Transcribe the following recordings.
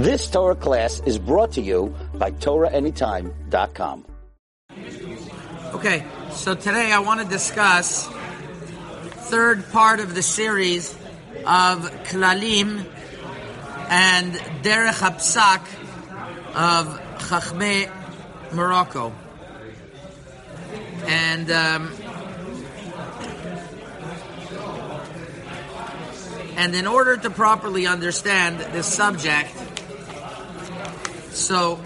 This Torah class is brought to you by TorahAnytime.com. Okay, so today I want to discuss third part of the series of Klalim and Derech HaPsak of Chachme Morocco. And um, and in order to properly understand this subject, so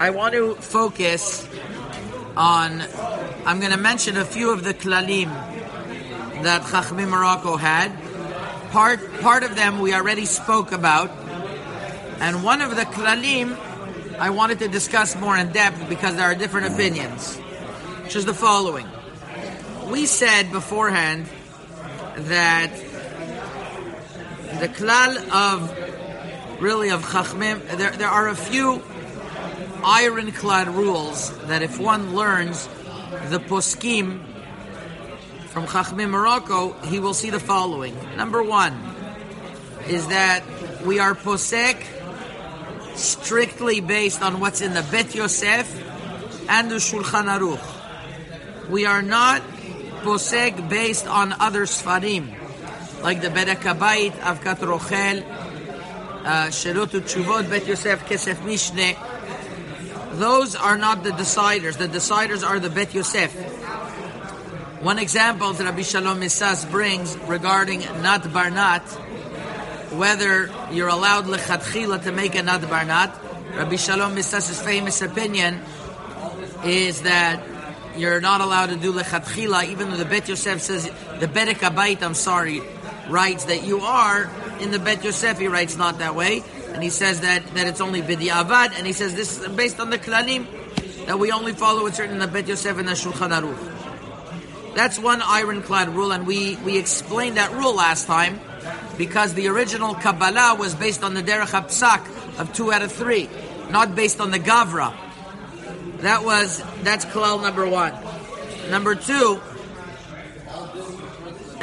I want to focus on. I'm going to mention a few of the klalim that Chachmi Morocco had. Part part of them we already spoke about, and one of the klalim I wanted to discuss more in depth because there are different opinions, which is the following. We said beforehand that the klal of really of chachmim, there, there are a few ironclad rules that if one learns the poskim from chachmim Morocco, he will see the following. Number one is that we are posek strictly based on what's in the Bet Yosef and the Shulchan Aruch. We are not posek based on other sfarim like the Bedek Habayit, Avkat Rochel, uh, Tshuvot, Bet Yosef, Kesef Mishne. Those are not the deciders. The deciders are the Bet Yosef. One example that Rabbi Shalom Misas brings regarding Nat Barnat, whether you're allowed lechatchila to make a Nat Barnat, Rabbi Shalom Misas' famous opinion is that you're not allowed to do lechatchila, even though the Bet Yosef says the Bedek Habayit, I'm sorry, writes that you are in the Bet Yosef. He writes not that way, and he says that that it's only bidi avad, and he says this is based on the klalim that we only follow what's written in the Bet Yosef and the Shulchan Aruch. That's one ironclad rule, and we we explained that rule last time because the original Kabbalah was based on the Derech HaPsak of two out of three, not based on the Gavra. That was that's klal number one. Number two,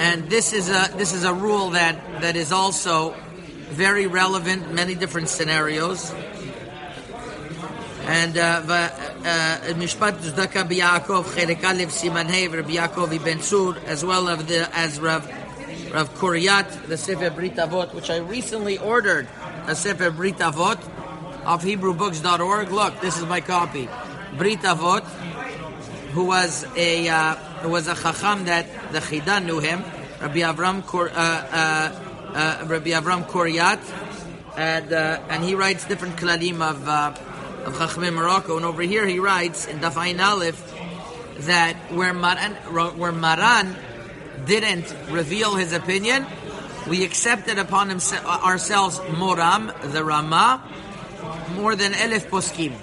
and this is a this is a rule that that is also very relevant many different scenarios. And uh, uh, uh, Mishpat Zdaka B'Yaakov Chelik Aleph Siman Hey Rabbi Yaakov Ibn Sur as well as the as Rav Rav Kuryat the Sefer Brit Avot which I recently ordered a Sefer Brit Avot of HebrewBooks.org. Look, this is my copy. Brit Avot, who was a uh, who was a chacham that the Chidan knew him, Rabbi Avram Kor, uh, uh, uh, Rabbi Avram Kuryat, and uh, and he writes different klalim of uh, of Chachmei Morocco, and over here he writes in Daf Aleph that where Maran where Maran didn't reveal his opinion, we accepted upon himse- ourselves Moram the Rama more than Elif Poskim.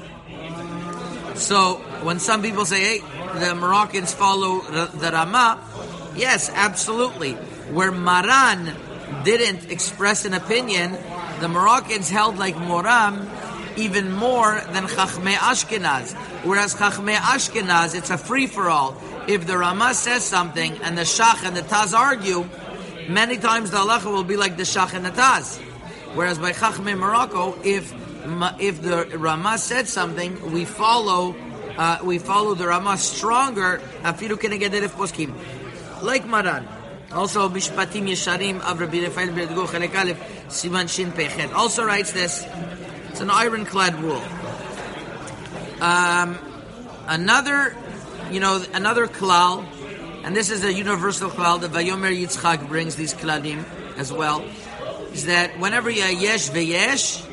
So when some people say, "Hey," the Moroccans follow the Rama. Yes, absolutely. Where Maran didn't express an opinion, the Moroccans held like Moram even more than Chachmei Ashkenaz. Whereas Chachmei Ashkenaz, it's a free for all. If the Rama says something and the Shach and the Taz argue, many times the halacha will be like the Shach and the Taz. Whereas by Chachmei Morocco, if if the Rama said something, we follow uh, we follow the Rama stronger. Poskim, like Maran. Also, Mishpatim Yesharim of Rabbi Rafael Berdugo Chelek Aleph Siman Shin Pechet also writes this. It's an ironclad rule. Um, another, you know, another klal, and this is a universal klal that Vayomer Yitzchak brings these klalim as well, is that whenever you yesh veyesh,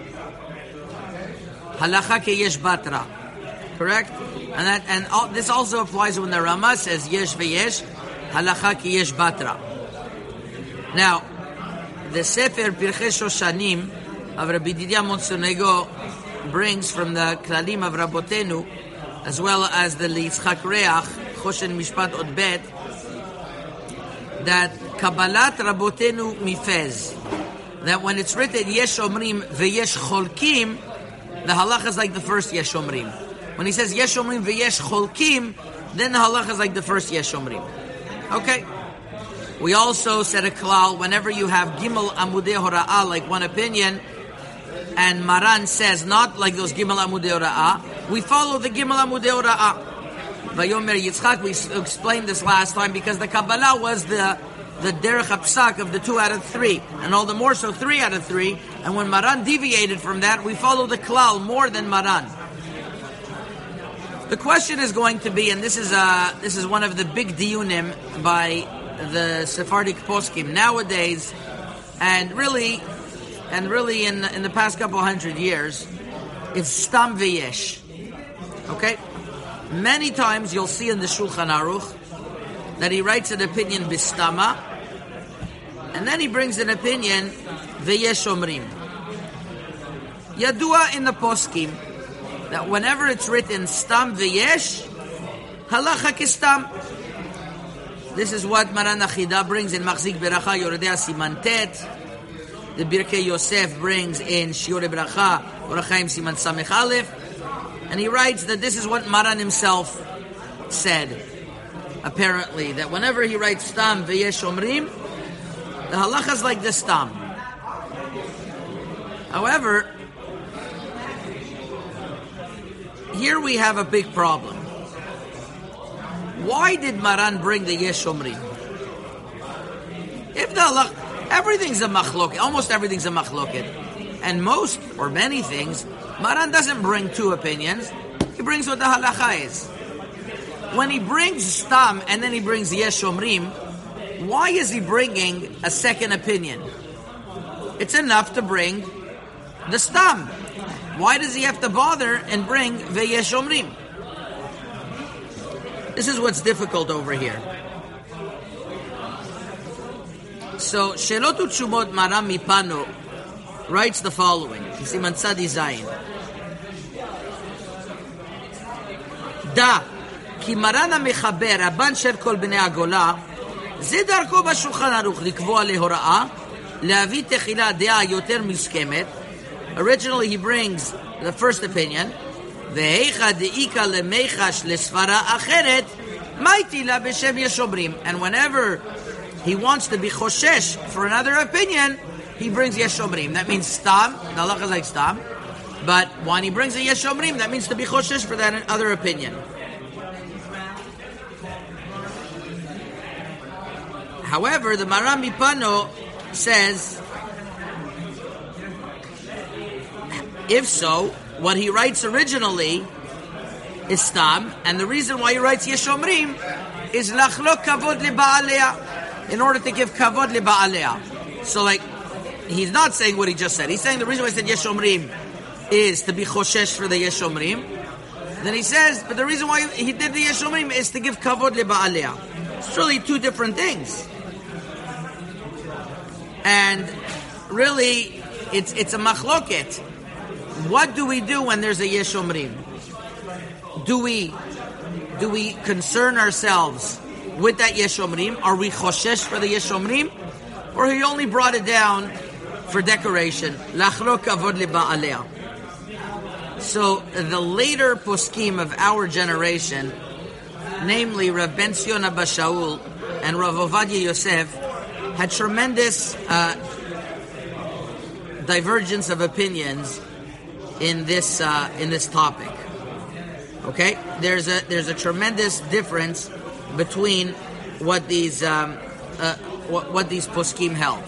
halacha ke yesh batra, correct? And that and all, this also applies when the Rama says yesh veyesh, halacha ki yesh batra. Now, the Sefer Pirchei Shoshanim of Rabbi Didia Monsonego brings from the Klalim of Rabotenu, as well as the Litzchak Reach Choshen Mishpat Odbet, that Kabbalat Rabotenu Mifez, that when it's written Yesh Omrim veYesh Cholkim, the halacha is like the first Yesh Omrim. When he says Yesh Omrim veYesh Cholkim, then the halacha is like the first Yesh Omrim. Okay. We also said a klal whenever you have Gimel Amudei Hora'ah, like one opinion, and Maran says not like those Gimel Amudei Ra'ah, we follow the Gimel Amudei Ra'ah. Vayomer Yitzchak, we explained this last time because the Kabbalah was the the derech hapsak of the two out of three, and all the more so three out of three. And when Maran deviated from that, we follow the klal more than Maran. The question is going to be, and this is uh, this is one of the big diunim by the Sephardic poskim nowadays, and really, and really in in the past couple hundred years, it's stam v'yesh. Okay, many times you'll see in the Shulchan Aruch that he writes an opinion bistama, and then he brings an opinion v'yesh omrim. Yadua in the poskim that whenever it's written stam v'yesh, halacha kistam. This is what Maran Achida brings in Machzik Beracha Yoredea Simantet. The Birkei Yosef brings in Shiore Beracha Orachaim Siman Samech Aleph. And he writes that this is what Maran himself said apparently, that whenever he writes stam v'yesh omrim, the halacha is like this stam. However, here we have a big problem. Why did Maran bring the yesh omrim? If the halacha, everything's a machloket, almost everything's a machloket, and most or many things, Maran doesn't bring two opinions. He brings what the halacha is when he brings Stam and then he brings Yesh Omrim, why is he bringing a second opinion? It's enough to bring the Stam. Why does he have to bother and bring Veyesh Omrim? This is what's difficult over here. So, Shelotu Chumot Maram Mipano writes the following. Siman Tzadi Zayin. Da כי מרן המחבר, הבן של כל בני הגולה, זה דרכו בשולחן ערוך לקבוע להוראה, להביא תחילה דעה יותר מוסכמת. Originally, he brings the first opinion. And whenever he wants to be choshesh for another opinion, he brings yeshomrim. That means stam. The halacha is like stam. But when he brings a yeshomrim, that means to be choshesh for that other opinion. However, the Maram Mipano says if so, what he writes originally is Stam, and the reason why he writes Yeshomrim is Lachlok Kavod Liba'alea, in order to give Kavod Liba'alea. So, like, he's not saying what he just said. He's saying the reason why he said Yeshomrim is to be Choshesh for the Yeshomrim. Then he says, but the reason why he did the Yeshomrim is to give Kavod Liba'alea. It's really two different things. And really, it's it's a machloket. What do we do when there's a yeshomrim? Do we do we concern ourselves with that yeshomrim? Are we choshesh for the yeshomrim, or he only brought it down for decoration? So the later poskim of our generation, namely Rav Ben Zion Shaul and Rav Ovadia Yosef, had tremendous uh, divergence of opinions in this uh, in this topic. Okay, there's a there's a tremendous difference between what these um, uh, what, what, these poskim held.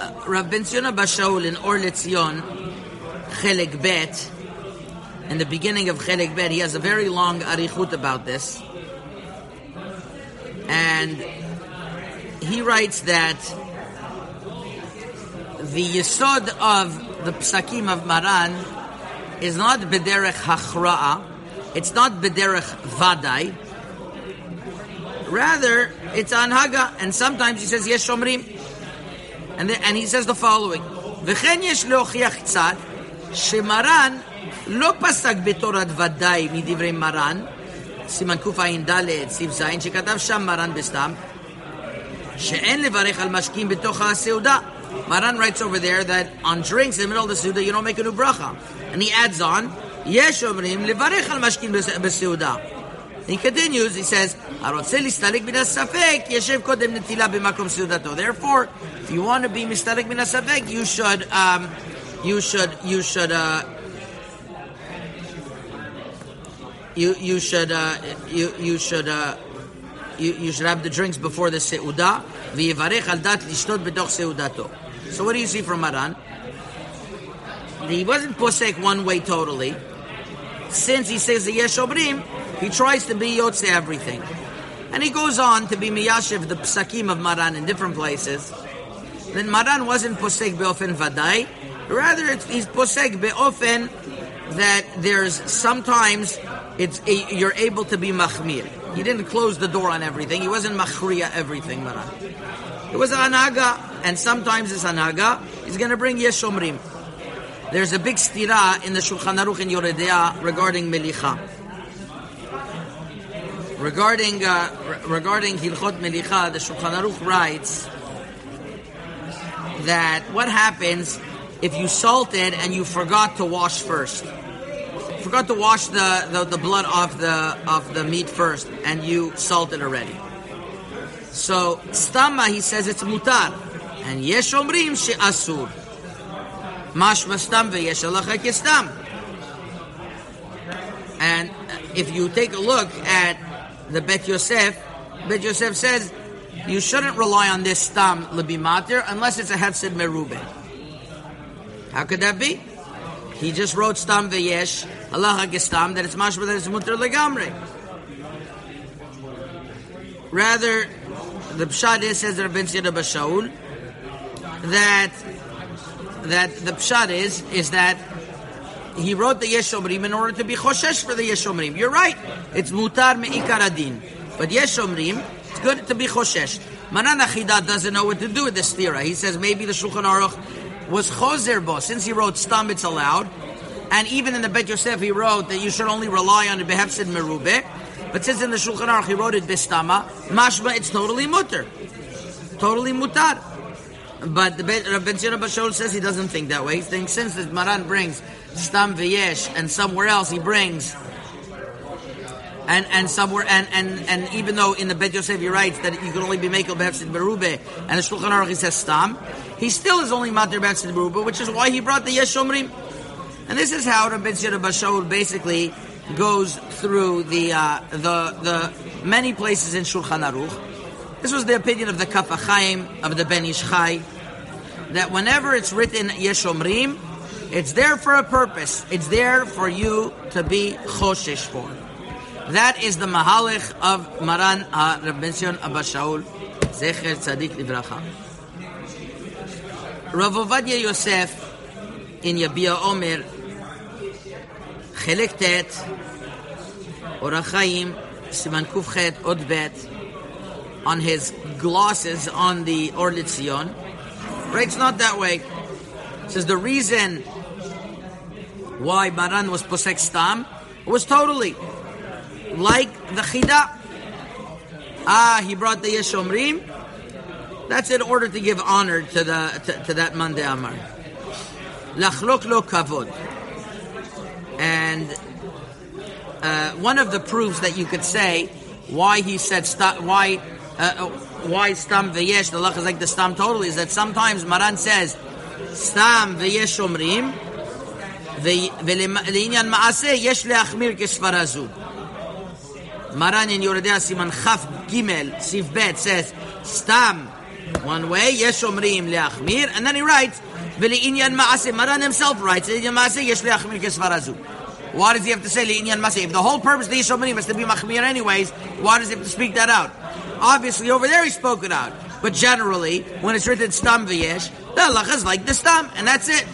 Uh, Rav Ben Zion Bashaul in Or Letzion, Chelik Bet, in the beginning of Chelik Bet, he has a very long arichut about this and he writes that the yesod of the psakim of Maran is not bederech hachra'a, it's not bederech vadai. Rather, it's anhaga, and sometimes he says yes shomrim, and and he says the following: וכן יש להוכיח קצת שמרן לא פסק בתורת ודאי מדברי מרן, סימן קע"ד, סעיף ז', שכתב שם מרן בסתם, שאין לברך על משקים בתוך הסעודה. Maran writes over there that on drinks in the middle of the Suda, you don't make a new bracha. And he adds on, יש אומרים לברך על משקים בסעודה. He continues, he says, "Arotze listalik min safek yeshev kodem netila b'makom seudato." Therefore, if you want to be mistalik min safek, you should, um, you should, you should, uh, you you should, uh, you you should. Uh, you, you should have the drinks before the seudah. V'yivarech al dat lishtot b'toch seudato. So what do you see from Maran? He wasn't posek one way totally. Since he says the yesh obrim, he tries to be yotze everything. And he goes on to be miyashiv the psakim of Maran in different places. Then Maran wasn't posek be'ofen vadai. Rather, he's posek be'ofen that there's sometimes it's a, you're able to be machmir. He didn't close the door on everything. He wasn't machriya everything, Maran. It was anaga, and sometimes this anaga is going to bring yeshomrim. There's a big stira in the Shulchan Aruch in Yoreh De'ah regarding melicha. Regarding uh, re- regarding Hilchot Melicha, the Shulchan Aruch writes that what happens if you salted and you forgot to wash first forgot to wash the, the, the blood off the off the meat first, and you salted already. So stama, he says it's mutar, and yesh omrim she asur. Mashma stam veyesh alacha kestam. And if you take a look at the Bet Yosef, Bet Yosef says you shouldn't rely on this stam lebimatir unless it's a hefsid merube. How could that be? He just wrote stam veyesh Allah gestam that it's mashma that it's mutter legamre. Rather, the pshat says Rabbi Tzira Bashaul that that the pshat is is that he wrote the Yeshomrim in order to be choshesh for the Yeshomrim. You're right. It's mutar me'ikar adin. But Yeshomrim, it's good to be choshesh. Maran Achidat doesn't know what to do with this theory. He says maybe the Shulchan Aruch was chozer bo. Since he wrote stam, it's allowed. And even in the Bet Yosef, he wrote that you should only rely on the behefsid merube. But since in the Shulchan Aruch he wrote it bistama, mashma, it's totally mutter. Totally mutar. But the Rabbi Tzira Bashol says he doesn't think that way. He thinks since the Maran brings stam v'yesh and somewhere else he brings and and somewhere and and and even though in the Bet Yosef he writes that you can only be makel behefsid berube, and the Shulchan Aruch he says stam, he still is only mater behefsid berube, which is why he brought the yesh omrim. And this is how Rabbi Tzira Bashol basically goes through the uh, the the many places in Shulchan Aruch. This was the opinion of the Kaf HaChaim of the Ben Ish Chai that whenever it's written Yeshomrim, it's there for a purpose. It's there for you to be choshesh for. That is the mahalich of Maran uh, Rabbi Sion Abba Shaul, Zecher Tzadik Livracha. Rav Ovadia Yosef in Yabia Omer, Chelek Tet, Orachaim, Siman Kufchet Odbet, on his glosses on the Or Letzion. Right, it's not that way. It says the reason why Maran was posek stam was totally like the chida. Ah, he brought the yeshomrim. That's in order to give honor to the to, to that Mande Amar. Lachlok lo kavod. And uh, one of the proofs that you could say why he said why uh, why stam v'yesh the lach is like the stam totally is that sometimes Maran says stam v'yesh omrim ולעניין מעשה יש להחמיר כסברה זו. Maran in Yoredea Siman Chaf Gimel Sif Bet says Stam one way Yesh Omrim leachmir and then he writes V'le'inyan Maaseh Maran himself writes Le'inyan Maaseh Yesh leachmir kesvarazu. Why does he have to say Le'inyan Maaseh? If the whole purpose of the Yesh Omrim is to be machmir anyways, why does he have to speak that out? Obviously over there he spoke it out. But generally, when it's written Stam V'yesh, the halacha is like the Stam, and that's it.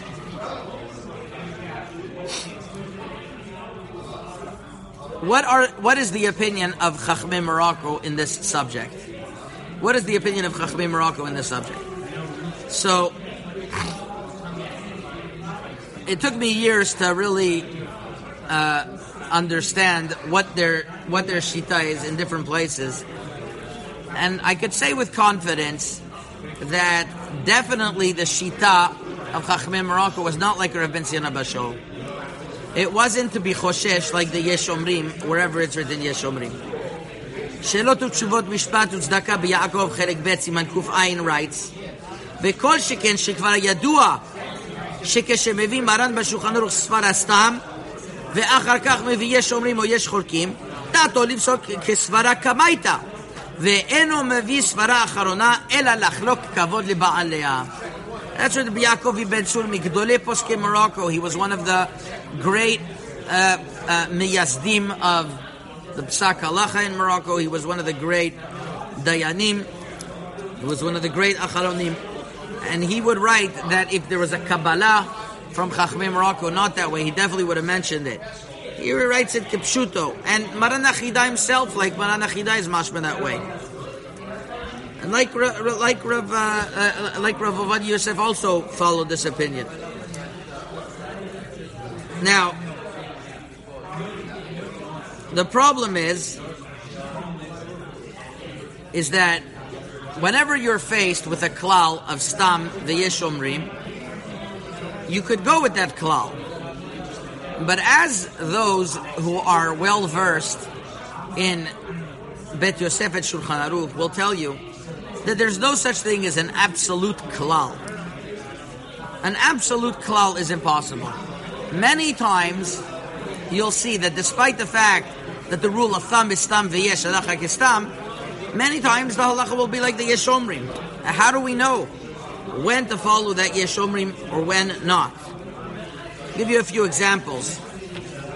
What are what is the opinion of Chachmei Morocco in this subject? What is the opinion of Chachmei Morocco in this subject? So it took me years to really uh, understand what their what their shita is in different places, and I could say with confidence that definitely the shita of Chachmei Morocco was not like Rav Ben Zion Bashol. It wasn't to be choshesh like the Yeshomrim, wherever it's written Yeshomrim. שאלות ותשובות משפט וצדקה ביעקב חלק ב' סימן ק"ע writes וכל שכן שכבר ידוע שכשמביא מרן בשולחן ערוך סברה סתם ואחר כך מביא יש אומרים או יש חולקים דעתו לפסוק כסברה קמייתא ואינו מביא סברה אחרונה אלא לחלוק כבוד לבעליה That's what Yaakov ibn Shulmi, Gdole Poske Morocco. He was one of the great uh, uh, miyazdim of the Psak Halacha in Morocco. He was one of the great Dayanim. He was one of the great Acharonim. And he would write that if there was a Kabbalah from Chachmei Morocco, not that way, he definitely would have mentioned it. He writes it Kipshuto. And Maran Achida himself, like Maran Achida, is mashma that way. And like like Rav uh, uh, like Rav Yosef also followed this opinion. Now, the problem is, is that whenever you're faced with a klal of stam the v'yeshomrim, you could go with that klal. But as those who are well versed in Bet Yosef at Shulchan Aruch will tell you that there's no such thing as an absolute klal. An absolute klal is impossible. Many times you'll see that despite the fact that the rule of thumb is stam v'yesh halacha kistam, many times the halacha will be like the yeshomrim. How do we know when to follow that yeshomrim or when not? Give you a few examples.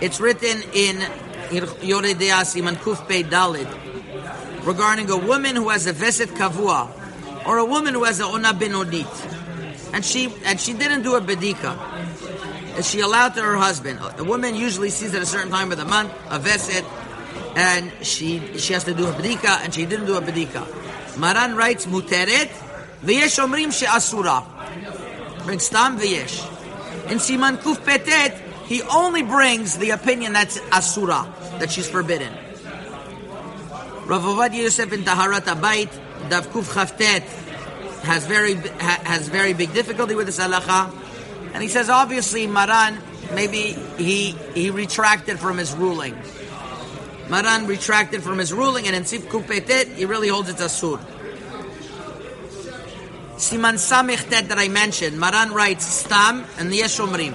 It's written in Yoreh De'ah Siman Kuf Pei Dalid regarding a woman who has a veset kavua or a woman who has a ona benonit and she and she didn't do a bedika is she allowed to her husband? A woman usually sees at a certain time of the month a veset, and she she has to do a bedika, and she didn't do a bedika. Maran writes muteret v'yesh omrim she'asura. Brings tam v'yesh. In Siman Kuf Petet, he only brings the opinion that's asura, that she's forbidden. Rav Ovadia Yosef in Taharat Abayit, Dav Kuf Chaftet, has very has very big difficulty with this halacha. And he says, obviously, Maran, maybe he he retracted from his ruling. Maran retracted from his ruling, and in Sif Kupetet, he really holds it asur. Siman Samich that I mentioned, Maran writes Stam and Yeshomrim.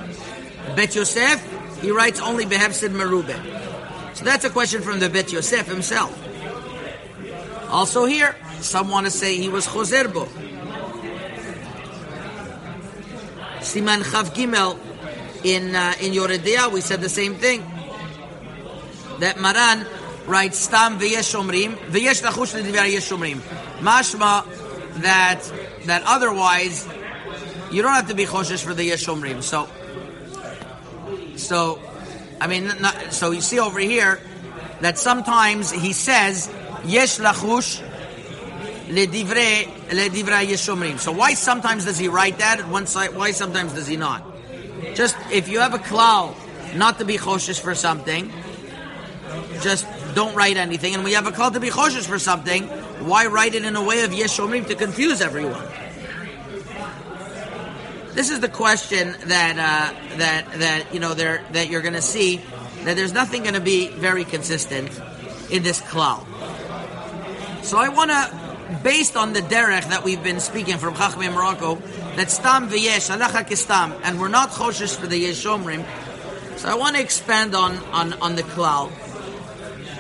Bet Yosef, he writes only Behefsid Merube. So that's a question from the Bet Yosef himself. Also here, some want to say he was Chozerbo. Siman Chav Gimel in uh, in Yoreh we said the same thing. That Maran writes Stam v'yesh omrim v'yesh lachush l'divar yesh omrim. Mashma that that otherwise you don't have to be choshesh for the yesh omrim. So so I mean not, so you see over here that sometimes he says yesh lachush ledivre ledivra yeshomrim. So why sometimes does he write that at one side? Why sometimes does he not? Just if you have a klal not to be choshesh for something, just don't write anything. And we have a call to be choshesh for something. Why write it in a way of yeshomrim to confuse everyone? This is the question that uh, that that you know there that you're going to see that there's nothing going to be very consistent in this klal. So I want to based on the derech that we've been speaking from Chachmei Morocco, that stam v'yesh, halacha kistam, and we're not choshesh for the yeshomrim. So I want to expand on, on, on the klal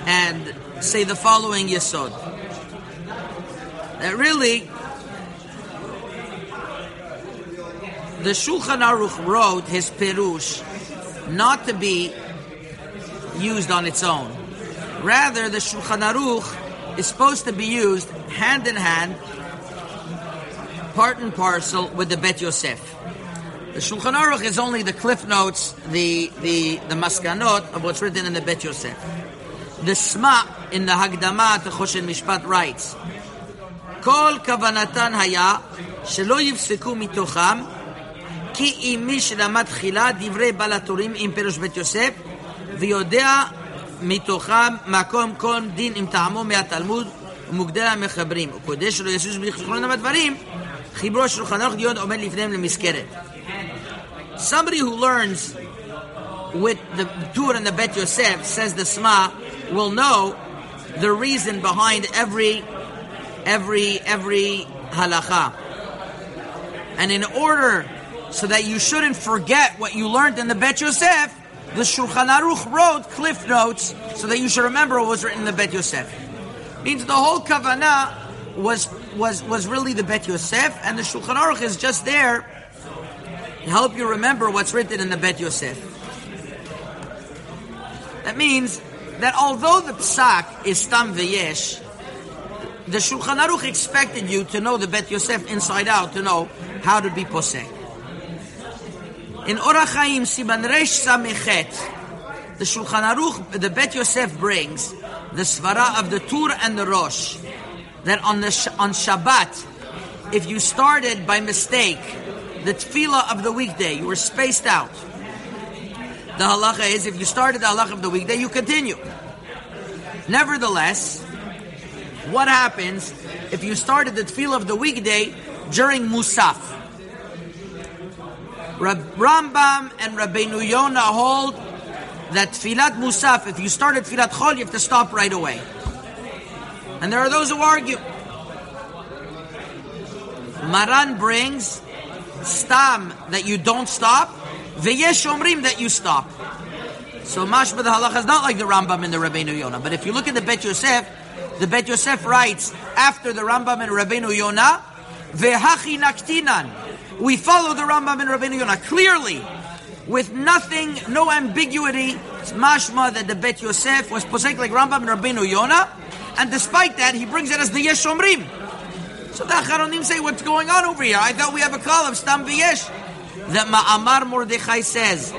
and say the following yesod. That really, the Shulchan Aruch wrote his perush not to be used on its own. Rather, the Shulchan Aruch is supposed to be used hand in hand, part and parcel with the Bet Yosef. The Shulchan Aruch is only the cliff notes, the the the maskanot of what's written in the Bet Yosef. The Sma in the Hagdama to Choshen Mishpat writes, Kol kavanatan haya shelo yivseku mitocham ki imi shelamat chila divrei balatorim im perosh bet Yosef v'yodea mitocham makom kon din im ta'amo mea Talmud ומוגדל mechabrim וכדי שלא יסוס בלי חשבון הדברים, חיברו diyon ערוך דיון עומד Somebody who learns with the Tur and the Bet Yosef says the Sma will know the reason behind every every every halacha. And in order so that you shouldn't forget what you learned in the Bet Yosef, the Shulchan Aruch wrote cliff notes so that you should remember what was written in the Bet Yosef. Means the whole kavanah was was was really the Bet Yosef, and the Shulchan Aruch is just there to help you remember what's written in the Bet Yosef. That means that although the psak is stam v'yesh, the Shulchan Aruch expected you to know the Bet Yosef inside out to know how to be posek. In Orach Chaim Siman Resh Samechet, the Shulchan Aruch, the Bet Yosef brings the svara of the Tur and the Rosh that on the on Shabbat, if you started by mistake the tefillah of the weekday, you were spaced out. The halacha is if you started the halacha of the weekday, you continue. Nevertheless, what happens if you started the tefillah of the weekday during Musaf? Rab, Rambam and Rabbeinu Yonah hold that tefillat Musaf, if you started tefillat Chol, you have to stop right away. And there are those who argue. Maran brings stam that you don't stop, v'yesh omrim that you stop. So mashma the halacha is not like the Rambam and the Rabbeinu Yonah. But if you look at the Bet Yosef, the Bet Yosef writes after the Rambam and Rabbeinu Yonah, ve'hachi naktinan. We follow the Rambam and Rabbeinu Yonah clearly, with nothing, no ambiguity. It's mashma that the Bet Yosef was posek like Rambam and Rabbeinu Yonah, and despite that, he brings it as the Yesh Omrim. So the Acharonim say, what's going on over here? I thought we have a call of Stam V'yesh That Ma'amar Mordechai says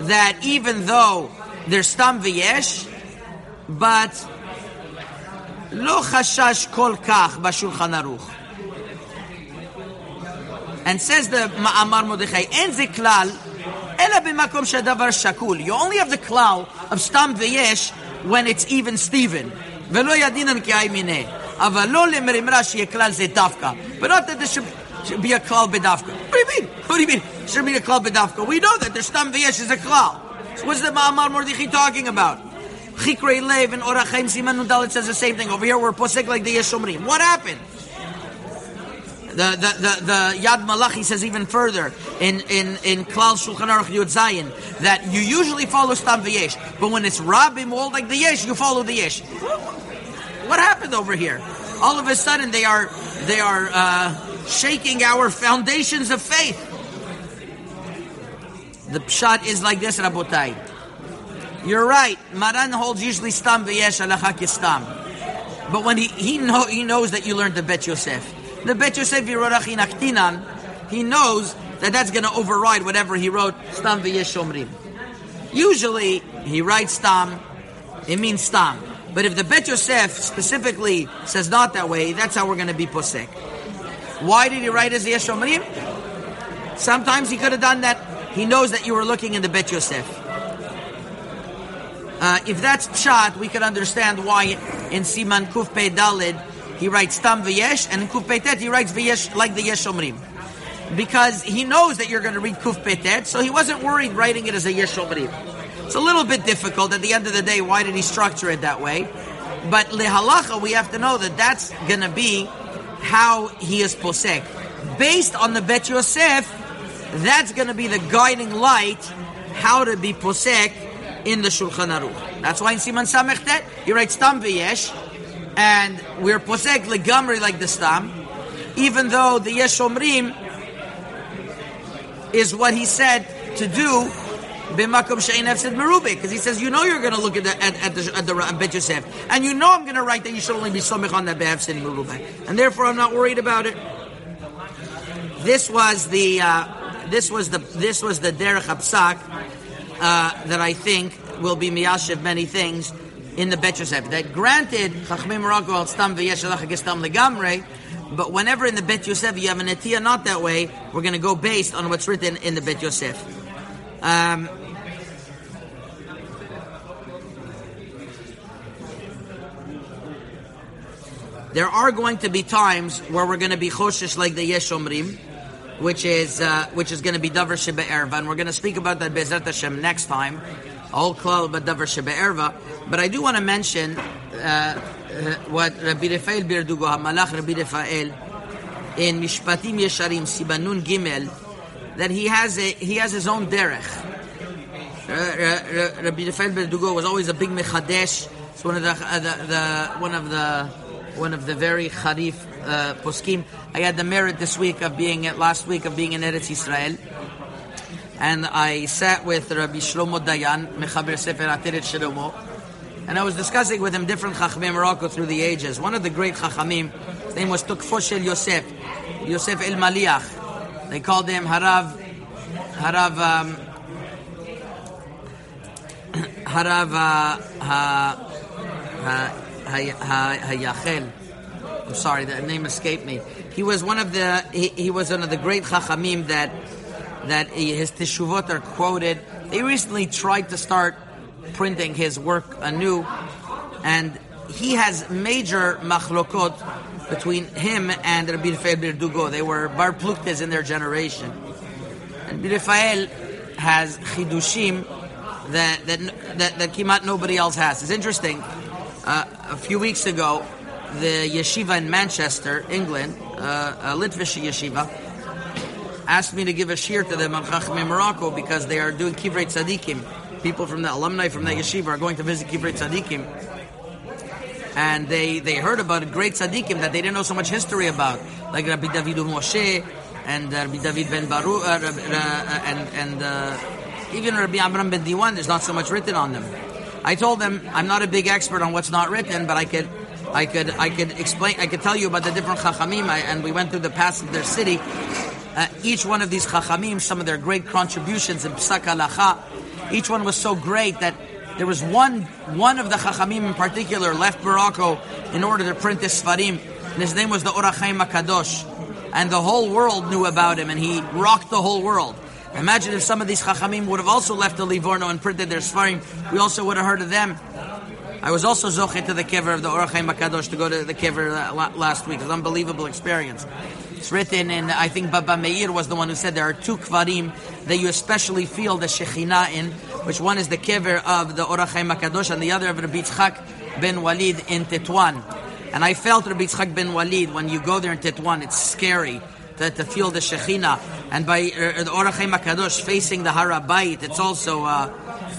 that even though there's Stam V'yesh, but lo chashash kol kach b'shulchan aruch. And says the Ma'amar Mordechai, en ze klal, ela b'makom shadavar shakul. You only have the klal of Stam V'yesh when it's even Steven. ולא ידינן כאי מיניה. אבל לא למרמרה שיהיה כלל זה דווקא. But not that there should, should be a klal bedavka. What do you mean? What do you mean? Should be a klal bedavka. We know that the stam v'yesh is a klal. So what's the Ma'amar Mordechai talking about? Chikrei Lev and Orachim Siman Nudalit says the same thing. Over here we're posek like the Yeshomrim. What happened? The, the, the, the Yad Malachi says even further in, in, in Klal Shulchan Aruch Yud Zayin that you usually follow Stam V'yesh, but when it's Rabbim all like the Yesh, you follow the Yesh. What happened over here? All of a sudden they are they are uh, shaking our foundations of faith. The pshat is like this, Rabotai. You're right. Maran holds usually Stam V'yesh Alachak. But when he, he, know, he knows that you learned the Bet Yosef the Bet Yosef Yerorachin Aktinan, he knows that that's going to override whatever he wrote, Stam V'yeshomrim. Usually, he writes Stam, it means Stam. But if the Bet Yosef specifically says not that way, that's how we're going to be posek. Why did he write as Yeshomrim? Sometimes he could have done that. He knows that you were looking in the Bet Yosef. Uh, if that's pshat, we can understand why in Siman Kuf Pei Dalid he writes Tam V'yesh, and in Kuf Petet he writes V'yesh like the Yesh Omrim. Because he knows that you're going to read Kuf Petet, so he wasn't worried writing it as a Yesh Omrim. It's a little bit difficult at the end of the day, why did he structure it that way? But lehalacha, we have to know that that's going to be how he is posek. Based on the Bet Yosef, that's going to be the guiding light how to be posek in the Shulchan Aruch. That's why in Siman Samechtet, he writes Tam V'yesh, and we're posek legamri like the stam, even though the yeshomrim is what he said to do b'makom shein efsid merube, because he says you know you're going to look at the at, at the at the at Bet Yosef, and you know I'm going to write that you should only be somich on that be'efsid merube, and therefore I'm not worried about it. This was the uh, this was the this was the derech hapsak uh, that I think will be miyashiv many things in the Bet Yosef. That granted, Chachmei al stam v'yesh stam legamre, but whenever in the Bet Yosef you have an etiyah not that way, we're going to go based on what's written in the Bet Yosef. Um, there are going to be times where we're going to be choshesh like the Yeshomrim, which is uh, which is going to be Davar Sheba Erva, and we're going to speak about that Bezrat Hashem next time. A whole klal about Davar Sheba Erva, but I do want to mention uh, uh, what Rabbi Rafael Birdugo Hamalach Rabbi Rafael in Mishpatim Yesharim Sibanun Gimel that he has a he has his own derech. Uh, Rabbi Rafael Birdugo was always a big mechadesh. It's one of the, uh, the, the one of the one of the very Harif uh, poskim. I had the merit this week of being last week of being in Eretz Israel, and I sat with Rabbi Shlomo Dayan, Mechaber Sefer Ateret Shlomo, and I was discussing with him different Chachamim Morocco through the ages. One of the great Chachamim, his name was Tukfo Shel Yosef, Yosef El Maliach. They called him Harav, Harav, um, Harav uh, ha, ha, Hayachel. I'm sorry, the name escaped me. He was one of the he, he was one of the great chachamim that that his teshuvot are quoted. They recently tried to start printing his work anew, and he has major machlokot between him and Rabbi Rafael Birdugo. They were bar pluktes in their generation, and Rafael has chidushim that that that, that kimat nobody else has. It's interesting. Uh, a few weeks ago, the yeshiva in Manchester, England, uh, a Litvish yeshiva, asked me to give a shir to them on Chachmei Morocco because they are doing Kivrei Tzadikim. People from the alumni from the yeshiva are going to visit Kivrei Tzadikim. And they, they heard about great tzaddikim that they didn't know so much history about, like Rabbi David Moshe and Rabbi David ben Baru, uh, uh, and, and uh, even Rabbi Amram ben Diwan. There's not so much written on them. I told them I'm not a big expert on what's not written, but I could, I could, I could explain. I could tell you about the different chachamim, and we went through the past of their city. Uh, each one of these chachamim, some of their great contributions in psak halacha, each one was so great that there was one, one of the chachamim in particular left Morocco in order to print this svarim, and his name was the Or HaChaim Akadosh, and the whole world knew about him, and he rocked the whole world. Imagine if some of these Chachamim would have also left the Livorno and printed their Sfarim, we also would have heard of them. I was also zochet to the kever of the Or HaChaim Makadosh to go to the kever last week. It was an unbelievable experience. It's written and I think Baba Meir was the one who said there are two kvarim that you especially feel the Shekhinah in, which one is the kever of the Or HaChaim Makadosh and the other of Rabbi Tzchak ben Walid in Tetuan. And I felt Rabbi Tzchak ben Walid, when you go there in Tetuan, it's scary to, to feel the Shekhinah. And by uh, the Or HaChaim HaKadosh facing the Harabait, it's also uh,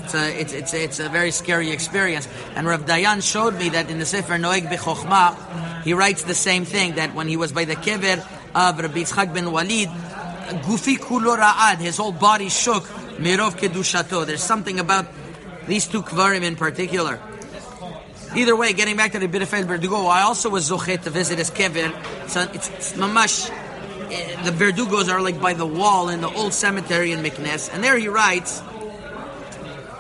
it's, a, it's, it's, it's, a very scary experience. And Rav Dayan showed me that in the Sefer Noeg B'Chochma, he writes the same thing, that when he was by the kever of Rabbi Yitzchak ben Walid, Gufi ra'ad, his whole body shook, mirov kedushato. There's something about these two kvarim in particular. Either way, getting back to the Birfel Berdugo, I also was zochet to visit his kever. So it's, it's mamash the Verdugos are like by the wall in the old cemetery in Meknes, and there he writes.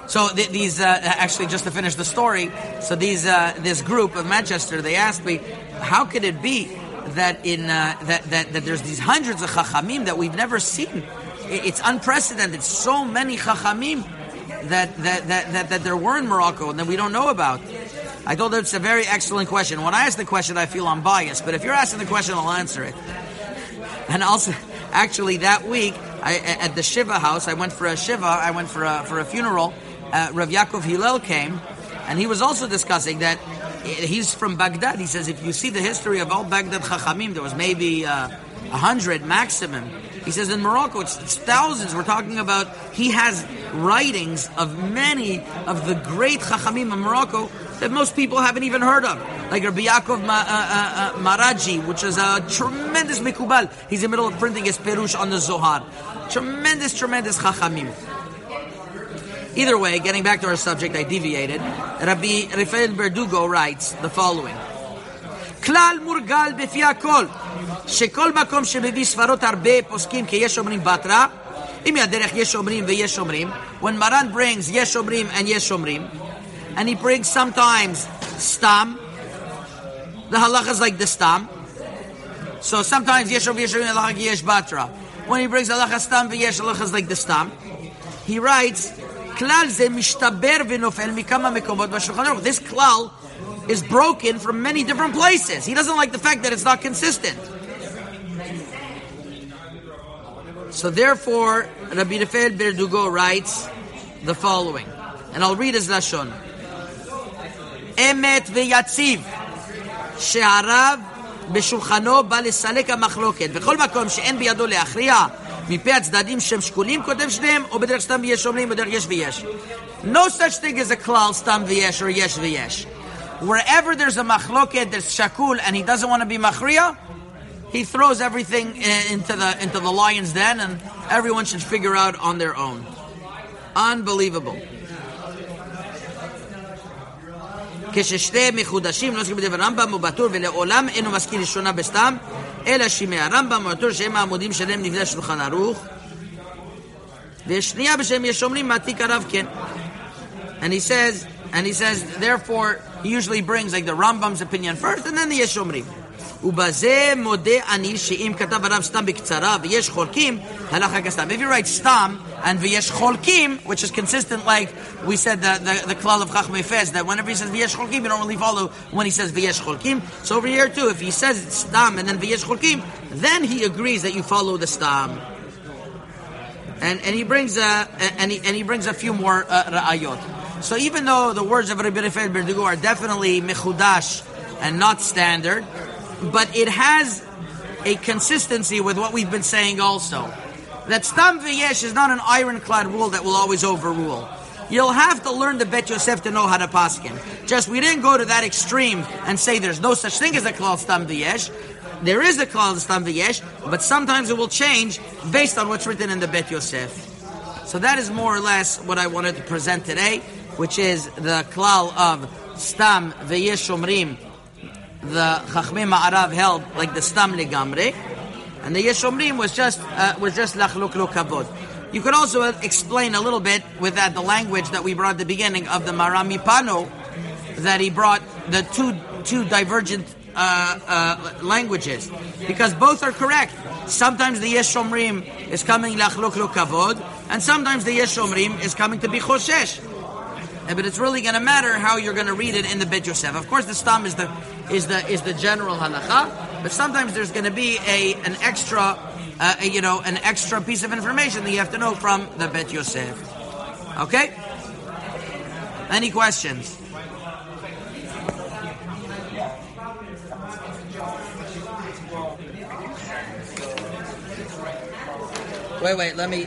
So th- these, uh, actually, just to finish the story, so these, uh, this group of Manchester, they asked me, how could it be that in uh, that, that that there's these hundreds of chachamim that we've never seen? It's unprecedented. So many chachamim that that, that, that, that there were in Morocco and that we don't know about. I told them it's a very excellent question. When I ask the question, I feel I'm biased, but if you're asking the question, I'll answer it. And also, actually, that week I, at the Shiva house, I went for a Shiva, I went for a, for a funeral. Uh, Rav Yaakov Hillel came, and he was also discussing that he's from Baghdad. He says if you see the history of all Baghdad Chachamim, there was maybe uh, a uh, hundred maximum. He says in Morocco, it's, it's, thousands. We're talking about, he has writings of many of the great Chachamim of Morocco that most people haven't even heard of. Like Rabbi Yaakov Ma, uh, uh, uh, Maraji, which is a tremendous mikubal. He's in the middle of printing his Perush on the Zohar. Tremendous, tremendous Chachamim. Either way, getting back to our subject, I deviated. Rabbi Rafael Berdugo writes the following. כלל מורגל בפי הכל, שכל מקום שמביא סברות הרבה פוסקים כי יש אומרים בתרא, אם מהדרך יש אומרים ויש אומרים, when Maran brings יש אומרים and יש אומרים, and he brings sometimes stam. The halacha is like the stam. So sometimes yeshov yeshov halacha yesh batra. When he brings halacha stam v'yesh halacha is like the stam. He writes, klal ze mishtaber v'nofel mikama mekomot b'shulchan This klal is broken from many different places. He doesn't like the fact that it's not consistent. So therefore, Rabbi Rafael Berdugo writes the following, and I'll read his lashon. Emet v'yatziv שהרב בשולחנו בא לסלק המחלוקת. בכל מקום שאין בידו להכריע מפי הצדדים שהם שקולים, כותב שניהם, או בדרך סתם ויש אומרים, בדרך יש ויש. No such thing as a klal stam v'yesh or yesh v'yesh. Wherever there's a machloket, there's shakul, and he doesn't want to be machriya, he throws everything into the into the lion's den, and everyone should figure out on their own. Unbelievable. כששתי מחודשים לא עוסקים בדבר רמב"ם ובטור ולעולם אינו מזכיר ראשונה בסתם אלא שימי הרמב"ם ובטור שהם העמודים שלהם נבנה שולחן ערוך. ושנייה בשם יש אומרים מעתיק הרב כן. And he says and he says therefore he usually brings like the Rambam's opinion first and then the אומרים ובזה מודה אני שאם כתב הרב סתם בקצרה ויש חולקים, הלכה כסתם. If you write סתם and ויש חולקים, which is consistent like we said the, the, the klal of Chachmei Fez, that whenever he says ויש חולקים, you don't really follow when he says ויש חולקים. So over here too, if he says stam and then ויש חולקים, then he agrees that you follow the stam. And, and he brings a and he, and he brings a few more uh, ra'ayot. So even though the words of Rabbi Rafael Berdugo are definitely mechudash and not standard, but it has a consistency with what we've been saying also. That Stam V'yesh is not an ironclad rule that will always overrule. You'll have to learn the Bet Yosef to know how to paskin. Just we didn't go to that extreme and say there's no such thing as a klal Stam V'yesh. There is a klal Stam V'yesh, but sometimes it will change based on what's written in the Bet Yosef. So that is more or less what I wanted to present today, which is the klal of Stam V'yesh Omrim the Chachmei Ma'arav held like the Stam Legamre, and the Yeshomrim was just uh, was just Lachluk Lo Kavod. You could also explain a little bit with that the language that we brought at the beginning of the Marami Pano, that he brought the two two divergent uh, uh, languages, because both are correct. Sometimes the Yeshomrim is coming Lachluk Lo Kavod, and sometimes the Yeshomrim is coming to be Choshesh but it's really going to matter how you're going to read it in the Bet Yosef. Of course, the stam is the is the is the general halacha, but sometimes there's going to be a an extra, uh, a, you know, an extra piece of information that you have to know from the Bet Yosef. Okay. Any questions? Wait, wait. Let me.